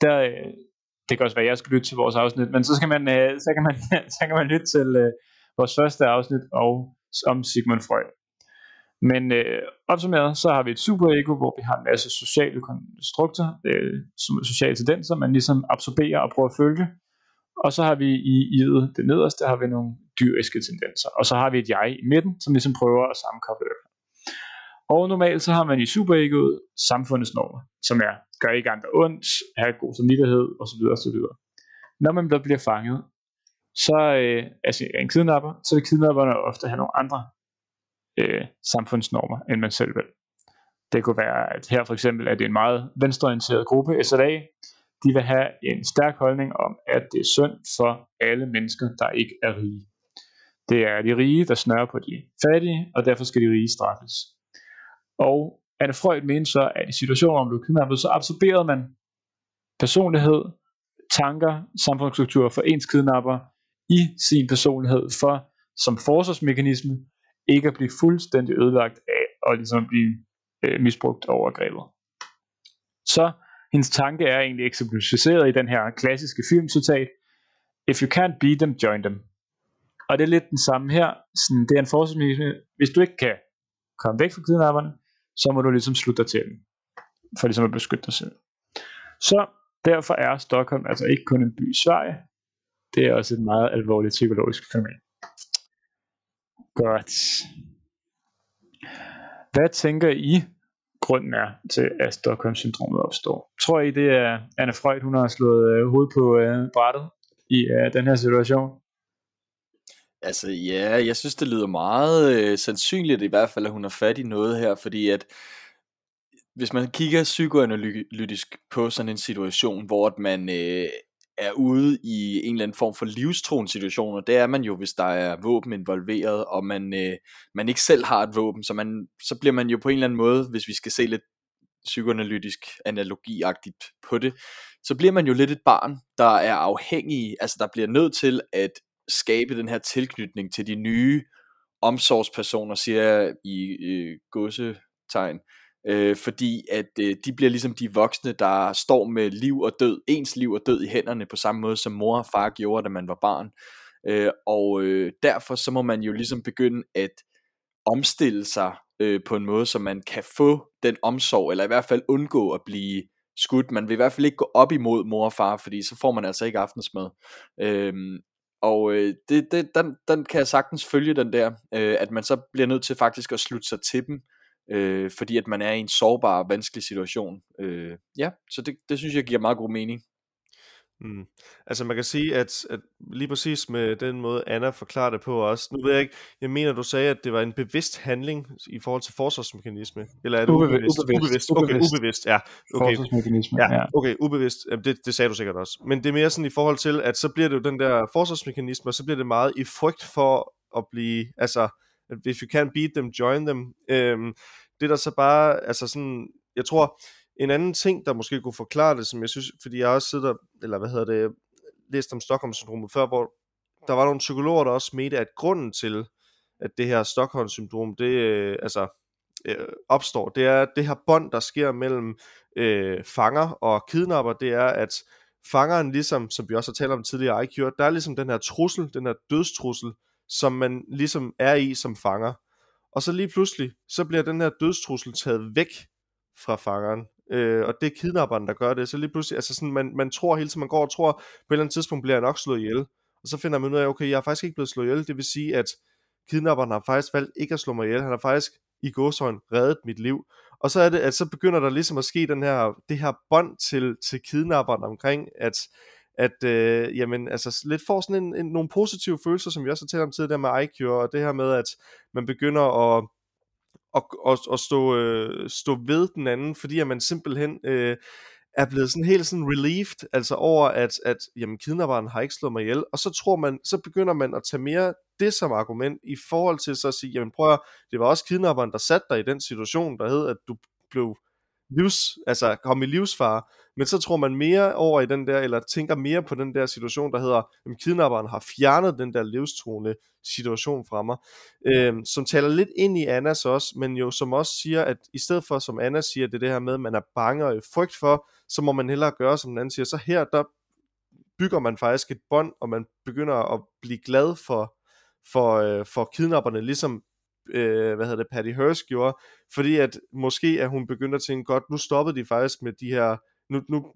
der, øh, det kan også være, at jeg skal lytte til vores afsnit, men så, skal man, øh, så, kan, man, så kan man lytte til øh, vores første afsnit, og om Sigmund Freud. Men øh, opsummeret, så har vi et superego, hvor vi har en masse sociale konstrukter, øh, som er sociale tendenser, man ligesom absorberer og prøver at følge. Og så har vi i i'et, det nederste, har vi nogle dyriske tendenser. Og så har vi et jeg i midten, som ligesom prøver at sammenkoble det. Og normalt så har man i superegoet samfundets normer, som er, gør ikke andre ondt, have god samvittighed osv. osv. Når man bliver fanget, så øh, altså en kidnapper, så vil kidnapperne ofte have nogle andre øh, samfundsnormer, end man selv vil. Det kunne være, at her for eksempel er det en meget venstreorienteret gruppe, SLA, de vil have en stærk holdning om, at det er synd for alle mennesker, der ikke er rige. Det er de rige, der snører på de fattige, og derfor skal de rige straffes. Og Anne Freud mente så, at i situationer, hvor man blev kidnappet, så absorberede man personlighed, tanker, samfundsstruktur for ens kidnapper i sin personlighed for som forsvarsmekanisme ikke at blive fuldstændig ødelagt af og ligesom blive øh, misbrugt og overgrebet. Så hendes tanke er egentlig eksemplificeret i den her klassiske filmcitat, If you can't beat them, join them. Og det er lidt den samme her. Sådan, det er en forsvarsmekanisme. Hvis du ikke kan komme væk fra kidnapperne, så må du ligesom slutte dig til dem. For ligesom at beskytte dig selv. Så derfor er Stockholm altså ikke kun en by i Sverige. Det er også et meget alvorligt psykologisk fænomen. Godt. Hvad tænker I, grunden er til, at Stockholm-syndromet opstår? Tror I, det er Anne Freud, hun har slået øh, hovedet på øh, brættet i øh, den her situation? Altså ja, jeg synes det lyder meget øh, sandsynligt i hvert fald, at hun har fat i noget her, fordi at hvis man kigger psykoanalytisk på sådan en situation, hvor at man øh, er ude i en eller anden form for livstruende situation, og det er man jo, hvis der er våben involveret, og man, øh, man ikke selv har et våben, så, man, så bliver man jo på en eller anden måde, hvis vi skal se lidt psykoanalytisk analogiagtigt på det, så bliver man jo lidt et barn, der er afhængig, altså der bliver nødt til at skabe den her tilknytning til de nye omsorgspersoner, siger jeg i øh, godsetegn, øh, fordi at øh, de bliver ligesom de voksne, der står med liv og død, ens liv og død i hænderne, på samme måde som mor og far gjorde, da man var barn. Øh, og øh, derfor så må man jo ligesom begynde at omstille sig øh, på en måde, så man kan få den omsorg, eller i hvert fald undgå at blive skudt. Man vil i hvert fald ikke gå op imod mor og far, fordi så får man altså ikke aftensmad. Øhm, og øh, det, det, den, den kan jeg sagtens følge, den der, øh, at man så bliver nødt til faktisk at slutte sig til dem, øh, fordi at man er i en sårbar, vanskelig situation. Øh, ja, så det, det synes jeg giver meget god mening. Mm. Altså man kan sige, at, at lige præcis med den måde, Anna forklarer det på også, nu ved jeg ikke, jeg mener, du sagde, at det var en bevidst handling i forhold til forsvarsmekanisme, eller er det ubevidst? Ubevidst. ubevidst. Okay, ubevidst. ubevidst, ja. Okay. Forsvarsmekanisme, Ja, okay, ubevidst, det, det sagde du sikkert også. Men det er mere sådan i forhold til, at så bliver det jo den der forsvarsmekanisme, og så bliver det meget i frygt for at blive, altså, if you can't beat them, join them. Øhm, det der så bare, altså sådan, jeg tror, en anden ting, der måske kunne forklare det, som jeg synes, fordi jeg også sidder, eller hvad hedder det, læst om Stockholm-syndromet før, hvor der var nogle psykologer, der også mente, at grunden til, at det her Stockholm-syndrom, det øh, altså, øh, opstår, det er det her bånd, der sker mellem øh, fanger og kidnapper, det er, at fangeren ligesom, som vi også har talt om tidligere i IQ, der er ligesom den her trussel, den her dødstrussel, som man ligesom er i som fanger. Og så lige pludselig, så bliver den her dødstrussel taget væk fra fangeren. Øh, og det er kidnapperen, der gør det. Så lige pludselig, altså sådan, man, man tror hele tiden, man går og tror, på et eller andet tidspunkt bliver jeg nok slået ihjel. Og så finder man ud af, okay, jeg er faktisk ikke blevet slået ihjel. Det vil sige, at kidnapperen har faktisk valgt ikke at slå mig ihjel. Han har faktisk i gåshøjen reddet mit liv. Og så er det, at så begynder der ligesom at ske den her, det her bånd til, til kidnapperen omkring, at, at øh, jamen, altså lidt får sådan en, en, nogle positive følelser, som vi også har talt om tidligere med IQ, og det her med, at man begynder at at, at, at stå, øh, stå ved den anden, fordi at man simpelthen øh, er blevet sådan helt sådan relieved, altså over at, at jamen, kidnapperen har ikke slået mig ihjel, og så tror man, så begynder man at tage mere det som argument i forhold til så at sige, jamen prøv at, det var også kidnapperen, der satte dig i den situation, der hed, at du blev livs, altså komme i livsfare, men så tror man mere over i den der, eller tænker mere på den der situation, der hedder, at kidnapperen har fjernet den der livstruende situation fra mig, øhm, som taler lidt ind i Annas også, men jo som også siger, at i stedet for, som Anna siger, det er det her med, at man er bange og i frygt for, så må man hellere gøre, som den anden siger, så her, der bygger man faktisk et bånd, og man begynder at blive glad for, for, øh, for kidnapperne, ligesom øh, hvad hedder det, Patty Hearst gjorde, fordi at måske er hun begyndt at tænke, godt, nu stoppede de faktisk med de her, nu, nu,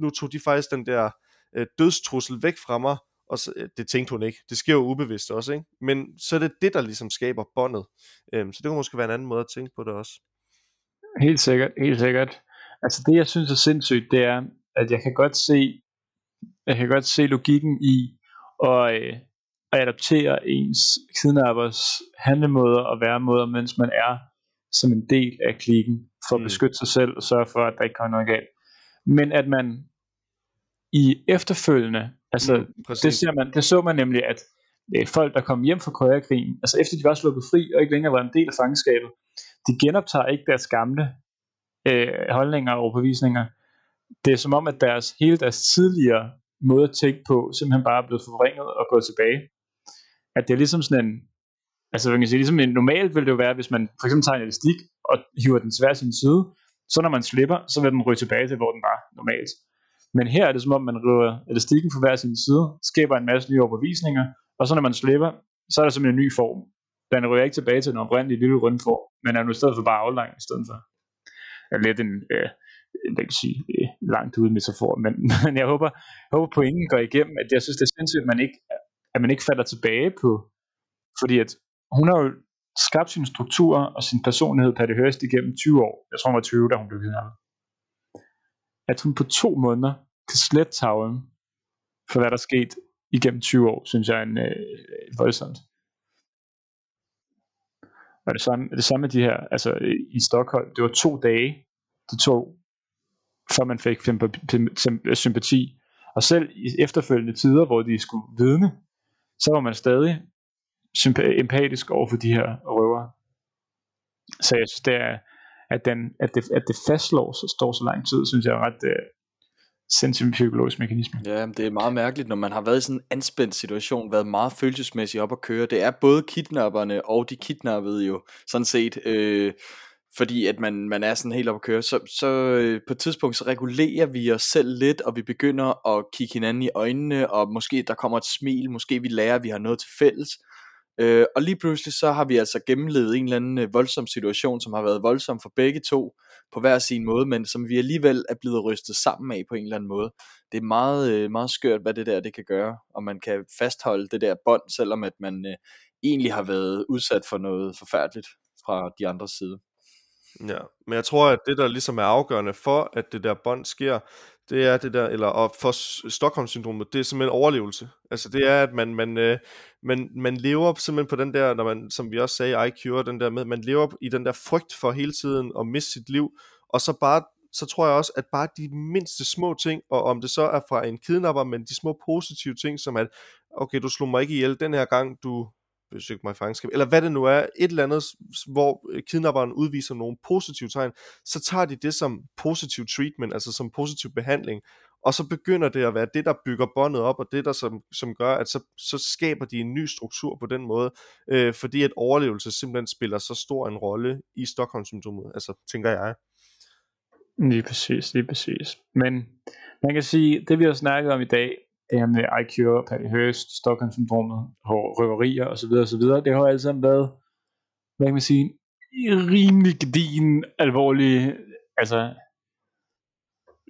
nu tog de faktisk den der øh, dødstrussel væk fra mig, og så, øh, det tænkte hun ikke. Det sker jo ubevidst også, ikke? Men så er det det, der ligesom skaber båndet. Øhm, så det kunne måske være en anden måde at tænke på det også. Helt sikkert, helt sikkert. Altså det, jeg synes er sindssygt, det er, at jeg kan godt se, jeg kan godt se logikken i at, øh, at adaptere ens kidnappers handlemåder og væremåder, mens man er som en del af klikken, for at Mm. beskytte sig selv og sørge for, at der ikke kommer noget galt. Men at man i efterfølgende, altså Mm, præcis. det, ser man, det så man nemlig, at øh, folk, der kom hjem fra Koreakrigen, altså efter de var sluppet fri og ikke længere var en del af fangenskabet, de genoptager ikke deres gamle øh, holdninger og overbevisninger. Det er som om, at deres, hele deres tidligere måde at tænke på, simpelthen bare er blevet forvrænget og gået tilbage. At det er ligesom sådan en, altså man kan sige, ligesom en, normalt vil det jo være, hvis man for eksempel tager en elastik og hiver den til hver sin side, så når man slipper, så vil den ryge tilbage til, hvor den var normalt. Men her er det som om, man river elastikken fra hver sin side, skaber en masse nye overbevisninger, og så når man slipper, så er der simpelthen en ny form. Den ryger ikke tilbage til den oprindelige lille runde form, men er nu i stedet for bare aflang i stedet for. Er lidt en, øh, jeg kan sige, øh, langt ude metafor, men, men jeg håber, jeg håber pointen går igennem, at jeg synes, det er sindssygt, at man ikke, at man ikke falder tilbage på, fordi at hun har jo skabt sin struktur og sin personlighed Patty Hearst igennem 20 år. Jeg tror, hun var 20, da hun blev kidnappet. At hun på to måneder kan slette tavlen for, hvad der er sket igennem 20 år, synes jeg er en, øh, voldsomt. Og det samme, det samme med de her, altså i Stockholm, det var to dage, det tog, før man fik sympati. Og selv i efterfølgende tider, hvor de skulle vidne, så var man stadig empatisk over for de her røvere. Så jeg synes, det er, at, den, at, det, at det fastslår så står så lang tid, synes jeg er ret uh, sindssygt psykologisk mekanisme. Ja, men det er meget mærkeligt, når man har været i sådan en anspændt situation, været meget følelsesmæssigt op at køre. Det er både kidnapperne og de kidnappede jo sådan set, øh, fordi at man, man er sådan helt op at køre. Så, så øh, på et tidspunkt, så regulerer vi os selv lidt, og vi begynder at kigge hinanden i øjnene, og måske der kommer et smil, måske vi lærer, at vi har noget til fælles. Øh, og lige pludselig så har vi altså gennemlevet en eller anden øh, voldsom situation, som har været voldsom for begge to på hver sin måde, men som vi alligevel er blevet rystet sammen af på en eller anden måde. Det er meget, øh, meget skørt, hvad det der det kan gøre, og man kan fastholde det der bånd, selvom at man øh, egentlig har været udsat for noget forfærdeligt fra de andres side. Ja, men jeg tror, at det, der ligesom er afgørende for, at det der bånd sker, det er det der, eller og for Stockholm-syndromet, det er simpelthen overlevelse. Altså det er, at man, man, øh, man, man lever simpelthen på den der, når man, som vi også sagde i IQ, den der med, man lever i den der frygt for hele tiden at miste sit liv, og så bare så tror jeg også, at bare de mindste små ting, og om det så er fra en kidnapper, men de små positive ting, som at, okay, du slog mig ikke ihjel den her gang, du besøgt mig i fangenskab, eller hvad det nu er, et eller andet, hvor øh, kidnapperen udviser nogle positive tegn, så tager de det som positiv treatment, altså som positiv behandling, og så begynder det at være det, der bygger båndet op, og det, der som, som gør, at så, så skaber de en ny struktur på den måde, øh, fordi at overlevelse simpelthen spiller så stor en rolle i Stockholm-syndromet, altså tænker jeg. Lige præcis, lige præcis. Men man kan sige, det vi har snakket om i dag, det her med IQ, Patty Hearst, Stockholm-syndromet, og røverier osv. osv., det har jo alt sammen været, hvad kan man sige, rimelig gedigen, alvorlig, altså,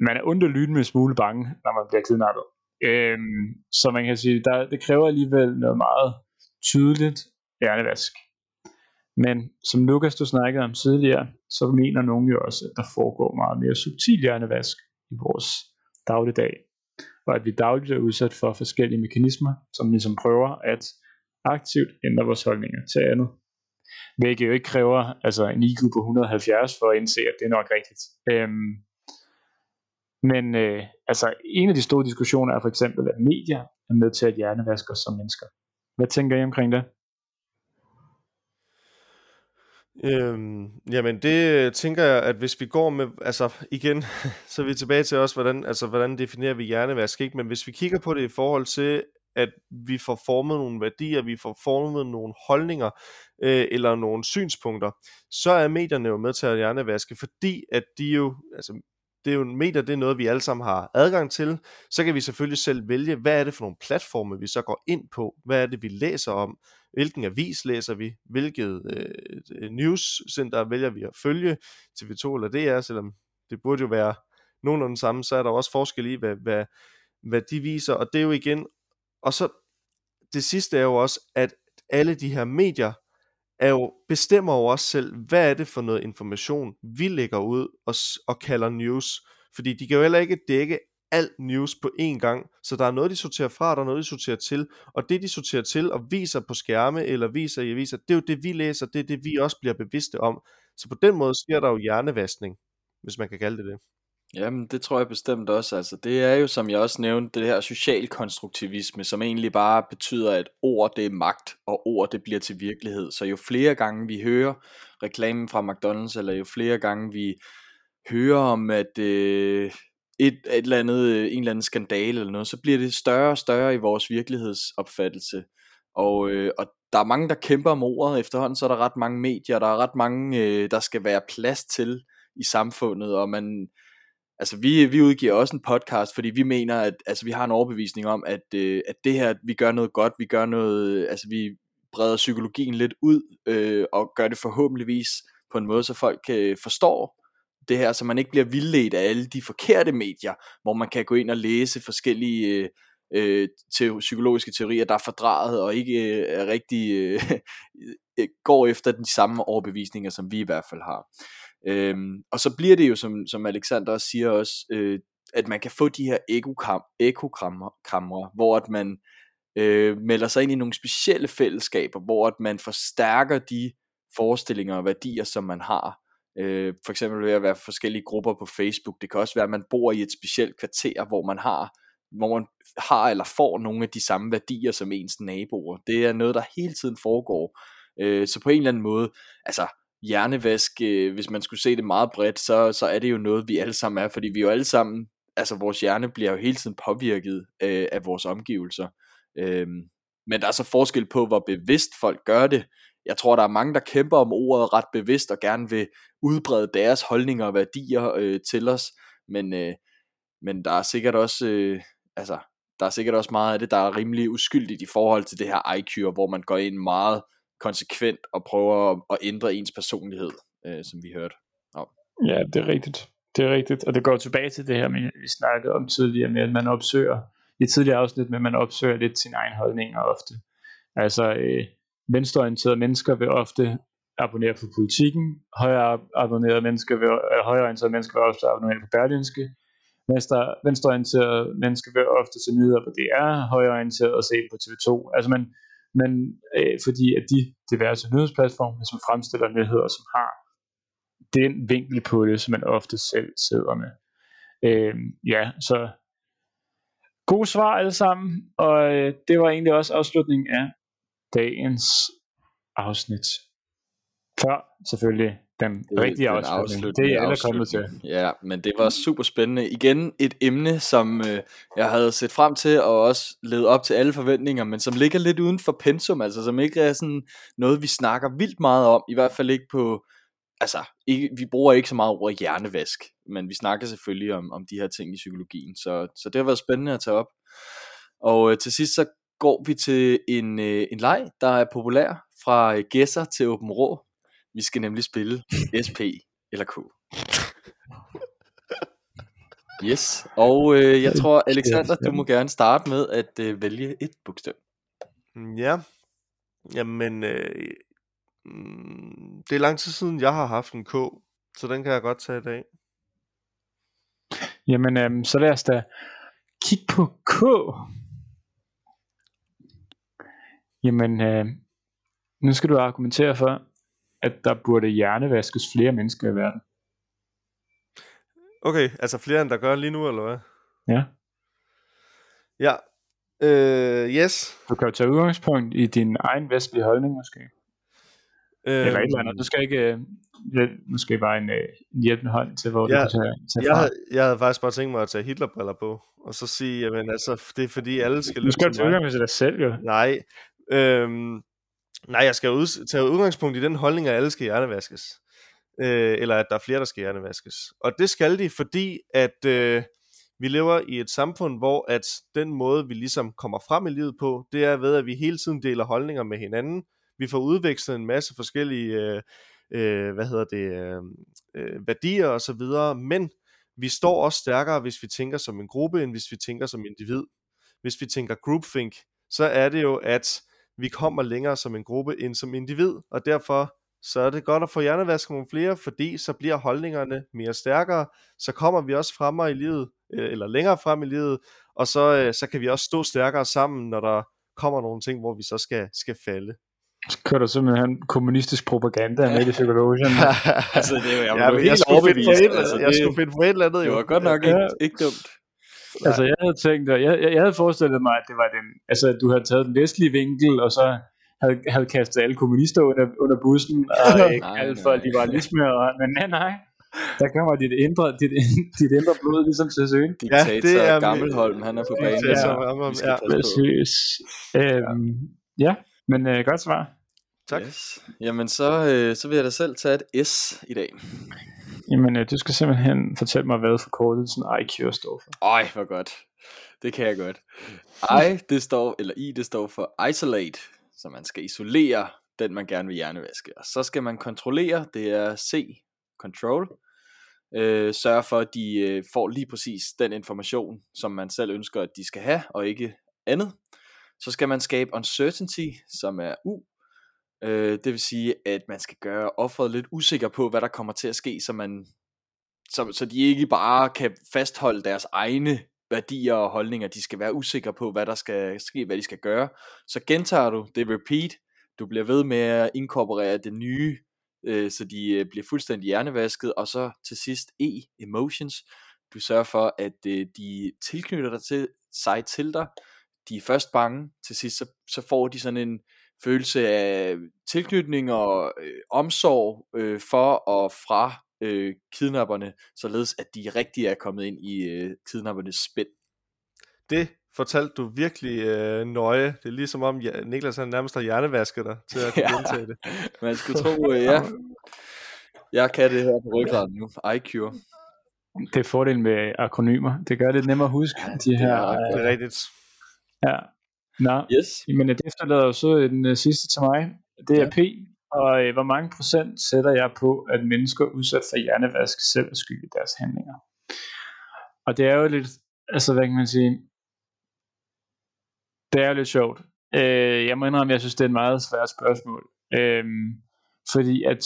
man er under lyden med en smule bange, når man bliver kidnappet. Øhm, så man kan sige, der, det kræver alligevel noget meget tydeligt hjernevask. Men som Lukas du snakkede om tidligere, så mener nogen jo også, at der foregår meget mere subtil hjernevask i vores dagligdag. Og at vi dagligt er udsat for forskellige mekanismer, som ligesom prøver at aktivt ændre vores holdninger til andet. Hvilket jo ikke kræver altså en IQ på 170 for at indse, at det er nok rigtigt. Øhm, men øh, altså en af de store diskussioner er for eksempel, at medier er med til at hjernevaske os som mennesker. Hvad tænker I omkring det? Øhm, jamen det øh, tænker jeg, at hvis vi går med, altså igen, så er vi tilbage til også, hvordan, altså, hvordan definerer vi hjernevask, ikke? Men hvis vi kigger på det i forhold til, at vi får formet nogle værdier, vi får formet nogle holdninger, øh, eller nogle synspunkter, så er medierne jo med til at hjernevaske, fordi at de jo, altså det er jo medier, det er noget, vi alle sammen har adgang til. Så kan vi selvfølgelig selv vælge, hvad er det for nogle platforme, vi så går ind på? Hvad er det, vi læser om? Hvilken avis læser vi? Hvilket øh, newscenter vælger vi at følge? TV2 eller DR, selvom det burde jo være nogenlunde samme, så er der også forskel i, hvad, hvad, hvad de viser. Og det er jo igen, og så det sidste er jo også, at alle de her medier er jo, bestemmer jo også selv, hvad er det for noget information, vi lægger ud og, og kalder news. Fordi de kan jo heller ikke dække alt news på én gang, så der er noget, de sorterer fra, der er noget, de sorterer til, og det, de sorterer til og viser på skærme, eller viser i aviser, det er jo det, vi læser, det er det, vi også bliver bevidste om. Så på den måde sker der jo hjernevaskning, hvis man kan kalde det det. Jamen, det tror jeg bestemt også. Altså, det er jo, som jeg også nævnte, det her socialkonstruktivisme, som egentlig bare betyder, at ord det er magt, og ord det bliver til virkelighed. Så jo flere gange vi hører reklamen fra McDonald's, eller jo flere gange vi hører om, at øh, et, et eller andet, øh, en eller anden skandale eller noget, så bliver det større og større i vores virkelighedsopfattelse. Og, øh, og der er mange, der kæmper om ordet efterhånden, så er der ret mange medier, der er ret mange, øh, der skal være plads til i samfundet, og man, altså vi, vi udgiver også en podcast, fordi vi mener, at altså, vi har en overbevisning om, at, øh, at det her, vi gør noget godt, vi gør noget, altså vi breder psykologien lidt ud, øh, og gør det forhåbentligvis på en måde, så folk øh, forstår det her, så man ikke bliver vildledt af alle de forkerte medier, hvor man kan gå ind og læse forskellige øh, øh, te- psykologiske teorier, der er fordrejet og ikke øh, er rigtig øh, går efter de samme overbevisninger, som vi i hvert fald har. Øhm, og så bliver det jo, som, som Alexander også siger også, øh, at man kan få de her ekokrammer, hvor at man øh, melder sig ind i nogle specielle fællesskaber, hvor at man forstærker de forestillinger og værdier, som man har. Øh, for eksempel ved at være forskellige grupper på Facebook. Det kan også være, at man bor i et specielt kvarter, hvor man har hvor man har eller får nogle af de samme værdier som ens naboer. Det er noget, der hele tiden foregår. Øh, så på en eller anden måde, altså hjernevask, øh, hvis man skulle se det meget bredt, så, så er det jo noget, vi alle sammen er, fordi vi jo alle sammen, altså vores hjerne bliver jo hele tiden påvirket øh, af vores omgivelser. Øh, men der er så forskel på, hvor bevidst folk gør det. Jeg tror, der er mange, der kæmper om ordet ret bevidst og gerne vil udbrede deres holdninger og værdier øh, til os, men, øh, men der er sikkert også, øh, altså, der er sikkert også meget af det, der er rimelig uskyldigt i forhold til det her IQ, hvor man går ind meget konsekvent og prøver at, at ændre ens personlighed, øh, som vi hørte om. Ja, det er rigtigt. Det er rigtigt, og det går tilbage til det her, vi snakkede om tidligere med, at man opsøger, i tidligere afsnit med, at man opsøger lidt sin egen holdninger ofte. Altså, øh, venstreorienterede mennesker vil ofte abonnere på politikken, højere abonnerede mennesker vil, øh, højreorienterede mennesker vil ofte abonnere på Berlinske, Venstre, venstreorienterede mennesker vil ofte se nyheder på DR, højreorienterede og se på TV2. Altså man, men øh, fordi at de diverse nyhedsplatforme, som fremstiller nyheder, som har den vinkel på det, som man ofte selv sidder med. Øh, ja, så gode svar alle sammen, og øh, det var egentlig også afslutningen af dagens afsnit. Før selvfølgelig den det, rigtige den afslutning. afslutning. Det er alle kommet til. Ja, men det var super spændende. Igen et emne, som øh, jeg havde set frem til, og også levet op til alle forventninger, men som ligger lidt uden for pensum, altså som ikke er sådan noget, vi snakker vildt meget om, i hvert fald ikke på, altså, ikke, vi bruger ikke så meget ord hjernevask, men vi snakker selvfølgelig om, om de her ting i psykologien, så, så det har været spændende at tage op. Og øh, til sidst så går vi til en, øh, en leg, der er populær fra øh, gæsser til åben rå, vi skal nemlig spille SP eller K. Yes, og øh, jeg tror, Alexander, du må gerne starte med at øh, vælge et bogstav. Mm, ja, jamen, øh, mm, det er lang tid siden, jeg har haft en K, så den kan jeg godt tage i dag. Jamen, øh, så lad os da kigge på K. Jamen, øh, nu skal du argumentere for, at der burde hjernevaskes flere mennesker i verden. Okay, altså flere end der gør lige nu, eller hvad? Ja. Ja. Øh, yes. Du kan jo tage udgangspunkt i din egen vestlige holdning, måske. Øhm, eller et eller andet. Du skal ikke... Øh, måske bare en, øh, en hjælpende hånd til, hvor ja, du kan tage, tage jeg, havde, jeg havde faktisk bare tænkt mig at tage Hitlerbriller på, og så sige, jamen altså, det er fordi alle skal... Du skal jo tage udgangspunkt i dig selv, jo. Nej. Øhm, Nej, jeg skal ud, tage udgangspunkt i den holdning, at alle skal hjernevaskes. øh, eller at der er flere, der skal hjernevaskes. Og det skal de, fordi at øh, vi lever i et samfund, hvor at den måde, vi ligesom kommer frem i livet på, det er ved, at vi hele tiden deler holdninger med hinanden. Vi får udvekslet en masse forskellige, øh, øh, hvad hedder det, øh, øh, værdier og så videre, men vi står også stærkere, hvis vi tænker som en gruppe, end hvis vi tænker som individ. Hvis vi tænker groupthink, så er det jo, at vi kommer længere som en gruppe end som individ, og derfor så er det godt at få hjernevasket nogle flere, fordi så bliver holdningerne mere stærkere, så kommer vi også fremme i livet, øh, eller længere frem i livet, og så, øh, så kan vi også stå stærkere sammen, når der kommer nogle ting, hvor vi så skal, skal falde. Så kører der simpelthen kommunistisk propaganda med i psykologien. altså, det er jo, jeg, ja, men jeg, helt skulle finde på overbevist. et, Altså, jeg det, skulle finde på et eller andet, det jo. var godt nok ikke, ikke dumt. Altså, jeg havde tænkt, at jeg, jeg, jeg havde forestillet mig, at det var den, altså, at du havde taget den vestlige vinkel, og så havde, havde kastet alle kommunister under, under bussen, og ikke nej. for liberalisme, og, men nej, nej. Der kommer dit indre, dit, dit indre blod ligesom til søen. Diktator det er ja, Gammelholm, han er på banen. Ja, ja. Præcis. Øhm, ja, men øh, godt svar. Tak. Yes. Jamen, så, øh, så vil jeg da selv tage et S i dag. Jamen, øh, du skal simpelthen fortælle mig, hvad forkortelsen IQ står for. Ej, hvor godt. Det kan jeg godt. I, det står, eller I, det står for isolate, så man skal isolere den, man gerne vil hjernevaske. Og så skal man kontrollere, det er C, control, øh, sørge for, at de øh, får lige præcis den information, som man selv ønsker, at de skal have, og ikke andet. Så skal man skabe uncertainty, som er U. Øh, det vil sige, at man skal gøre offeret lidt usikker på, hvad der kommer til at ske, så, man, så, så de ikke bare kan fastholde deres egne værdier og holdninger. De skal være usikre på, hvad der skal ske, hvad de skal gøre. Så gentager du det repeat. Du bliver ved med at inkorporere det nye, øh, så de øh, bliver fuldstændig hjernevasket. Og så til sidst E, emotions. Du sørger for, at øh, de tilknytter dig til sig til dig. De er først bange. Til sidst så, så får de sådan en følelse af tilknytning og øh, omsorg øh, for og fra øh, kidnapperne, således at de rigtig er kommet ind i øh, kidnappernes spænd. Det fortalte du virkelig øh, nøje. Det er ligesom om ja, Niklas han nærmest har hjernevasket dig til at kunne Ja. gentage det. Man skulle tro, øh, ja, jeg kan det her på ryggraden nu. IQ. Det er fordelen med akronymer. Det gør det nemmere at huske, de her... er ret øh, Det er rigtigt. Ja. Nå, Yes. men det efterlader jo så den øh, sidste til mig. Det er Ja. P. Og øh, hvor mange procent sætter jeg på, at mennesker udsat for hjernevask selv er skyld i deres handlinger? Og det er jo lidt, altså hvad kan man sige, det er jo lidt sjovt. Øh, jeg må indrømme, jeg synes, det er et meget svært spørgsmål. Øh, fordi at,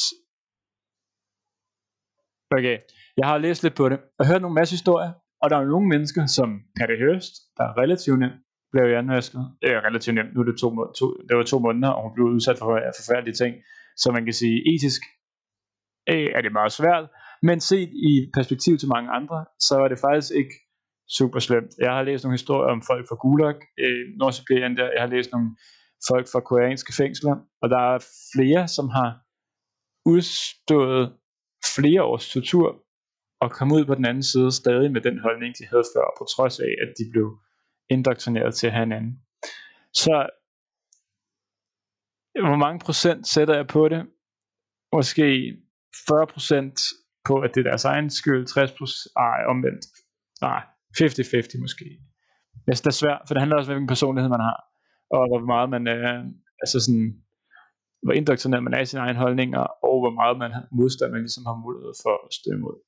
okay, jeg har læst lidt på det, og hørt nogle masse historier, og der er nogle mennesker, som Patty Hearst, der er relativt nemt, blev hjernevasket. er relativt nemt, nu er det to, to, det var to måneder, og hun blev udsat for forfærdelige ting. Så man kan sige, etisk er det meget svært, men set i perspektiv til mange andre, så er det faktisk ikke super slemt. Jeg har læst nogle historier om folk fra Gulag, øh, Nordsibirien der, jeg har læst nogle folk fra koreanske fængsler, og der er flere, som har udstået flere års tortur, og kom ud på den anden side stadig med den holdning, de havde før, på trods af, at de blev indoktrineret til at have en anden. Så hvor mange procent sætter jeg på det? Måske 40 procent på, at det er deres egen skyld, 60 procent, ej, omvendt. Nej, 50-50 måske. Men det er svært, for det handler også om, hvilken personlighed man har, og hvor meget man er, altså sådan, hvor indoktrineret man er i sine egne holdninger, og hvor meget man modstand man ligesom har mulighed for at stemme imod.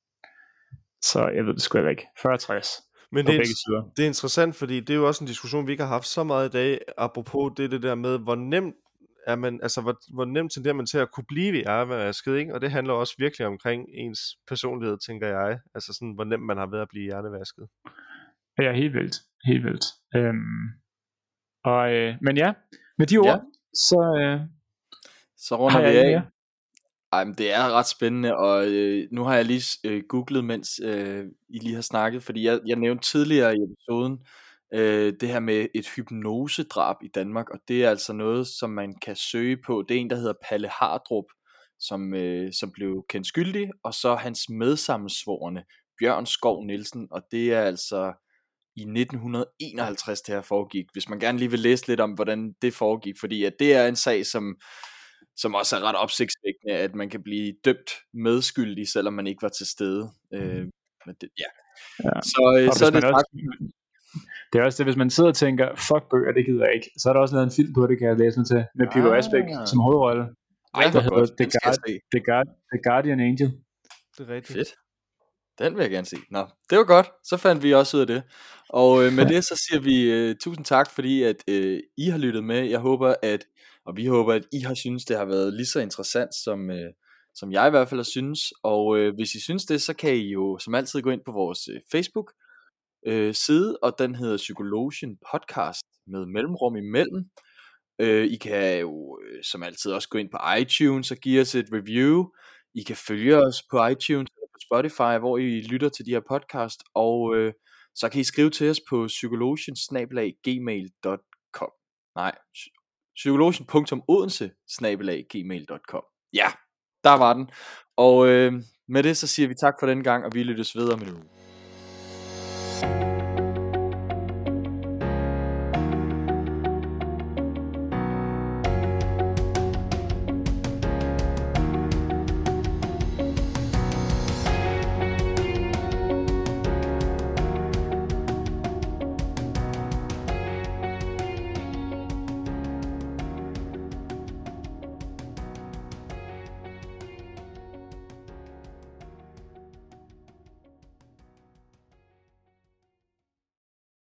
Så jeg ved det sgu ikke. 40-60 men det er, sider. det er interessant, fordi det er jo også en diskussion, vi ikke har haft så meget i dag, apropos det, det der med, hvor nemt er man, altså hvor, hvor nemt tenderer man til at kunne blive hjernevasket, ikke? Og det handler også virkelig omkring ens personlighed, tænker jeg. Altså sådan, hvor nemt man har været at blive hjernevasket. Ja, helt vildt. Helt vildt. Øhm, og, øh, men ja, med de ord, Ja. så øh, Så har runder jeg vi ikke af. mere. Ej, men det er ret spændende, og øh, nu har jeg lige øh, googlet, mens øh, I lige har snakket, fordi jeg, jeg nævnte tidligere i episoden, øh, det her med et hypnosedrab i Danmark, og det er altså noget, som man kan søge på. Det er en, der hedder Palle Hardrup, som, øh, som blev kendt skyldig, og så hans medsammensvorene, Bjørn Skov Nielsen, og det er altså i 1951, det her foregik, hvis man gerne lige vil læse lidt om, hvordan det foregik, fordi at det er en sag, som, som også er ret opsigtsvækkende, at man kan blive dømt medskyldig, selvom man ikke var til stede. Øh, men det, ja. Ja. Så, øh, så er det også, faktisk, det er også det, hvis man sidder og tænker, fuck bøger, det gider jeg ikke. Så er der også lavet en film på det, kan jeg læse mig til, med Pico Ah. Asbæk som hovedrolle. ej, der hedder godt, The Guard-. The, Guard, The Guardian Angel. Det er rigtigt. Fedt. Den vil jeg gerne se. Nå, det var godt. Så fandt vi også ud af det. Og øh, med det så siger vi øh, tusind tak, fordi at øh, I har lyttet med. Jeg håber, at og vi håber, at I har synes det har været lige så interessant, som, øh, som jeg i hvert fald har synes. Og øh, hvis I synes det, så kan I jo som altid gå ind på vores øh, Facebook øh, side, og den hedder Psykologien Podcast med mellemrum imellem. Øh, I kan jo øh, som altid også gå ind på iTunes og give os et review. I kan følge os på iTunes eller på Spotify, hvor I lytter til de her podcast, og øh, så kan I skrive til os på psykologian-gmail.com Nej, psykologen.odense-gmail.com Ja, der var den. Og øh, med det så siger vi tak for den gang, og vi lyttes videre med nu.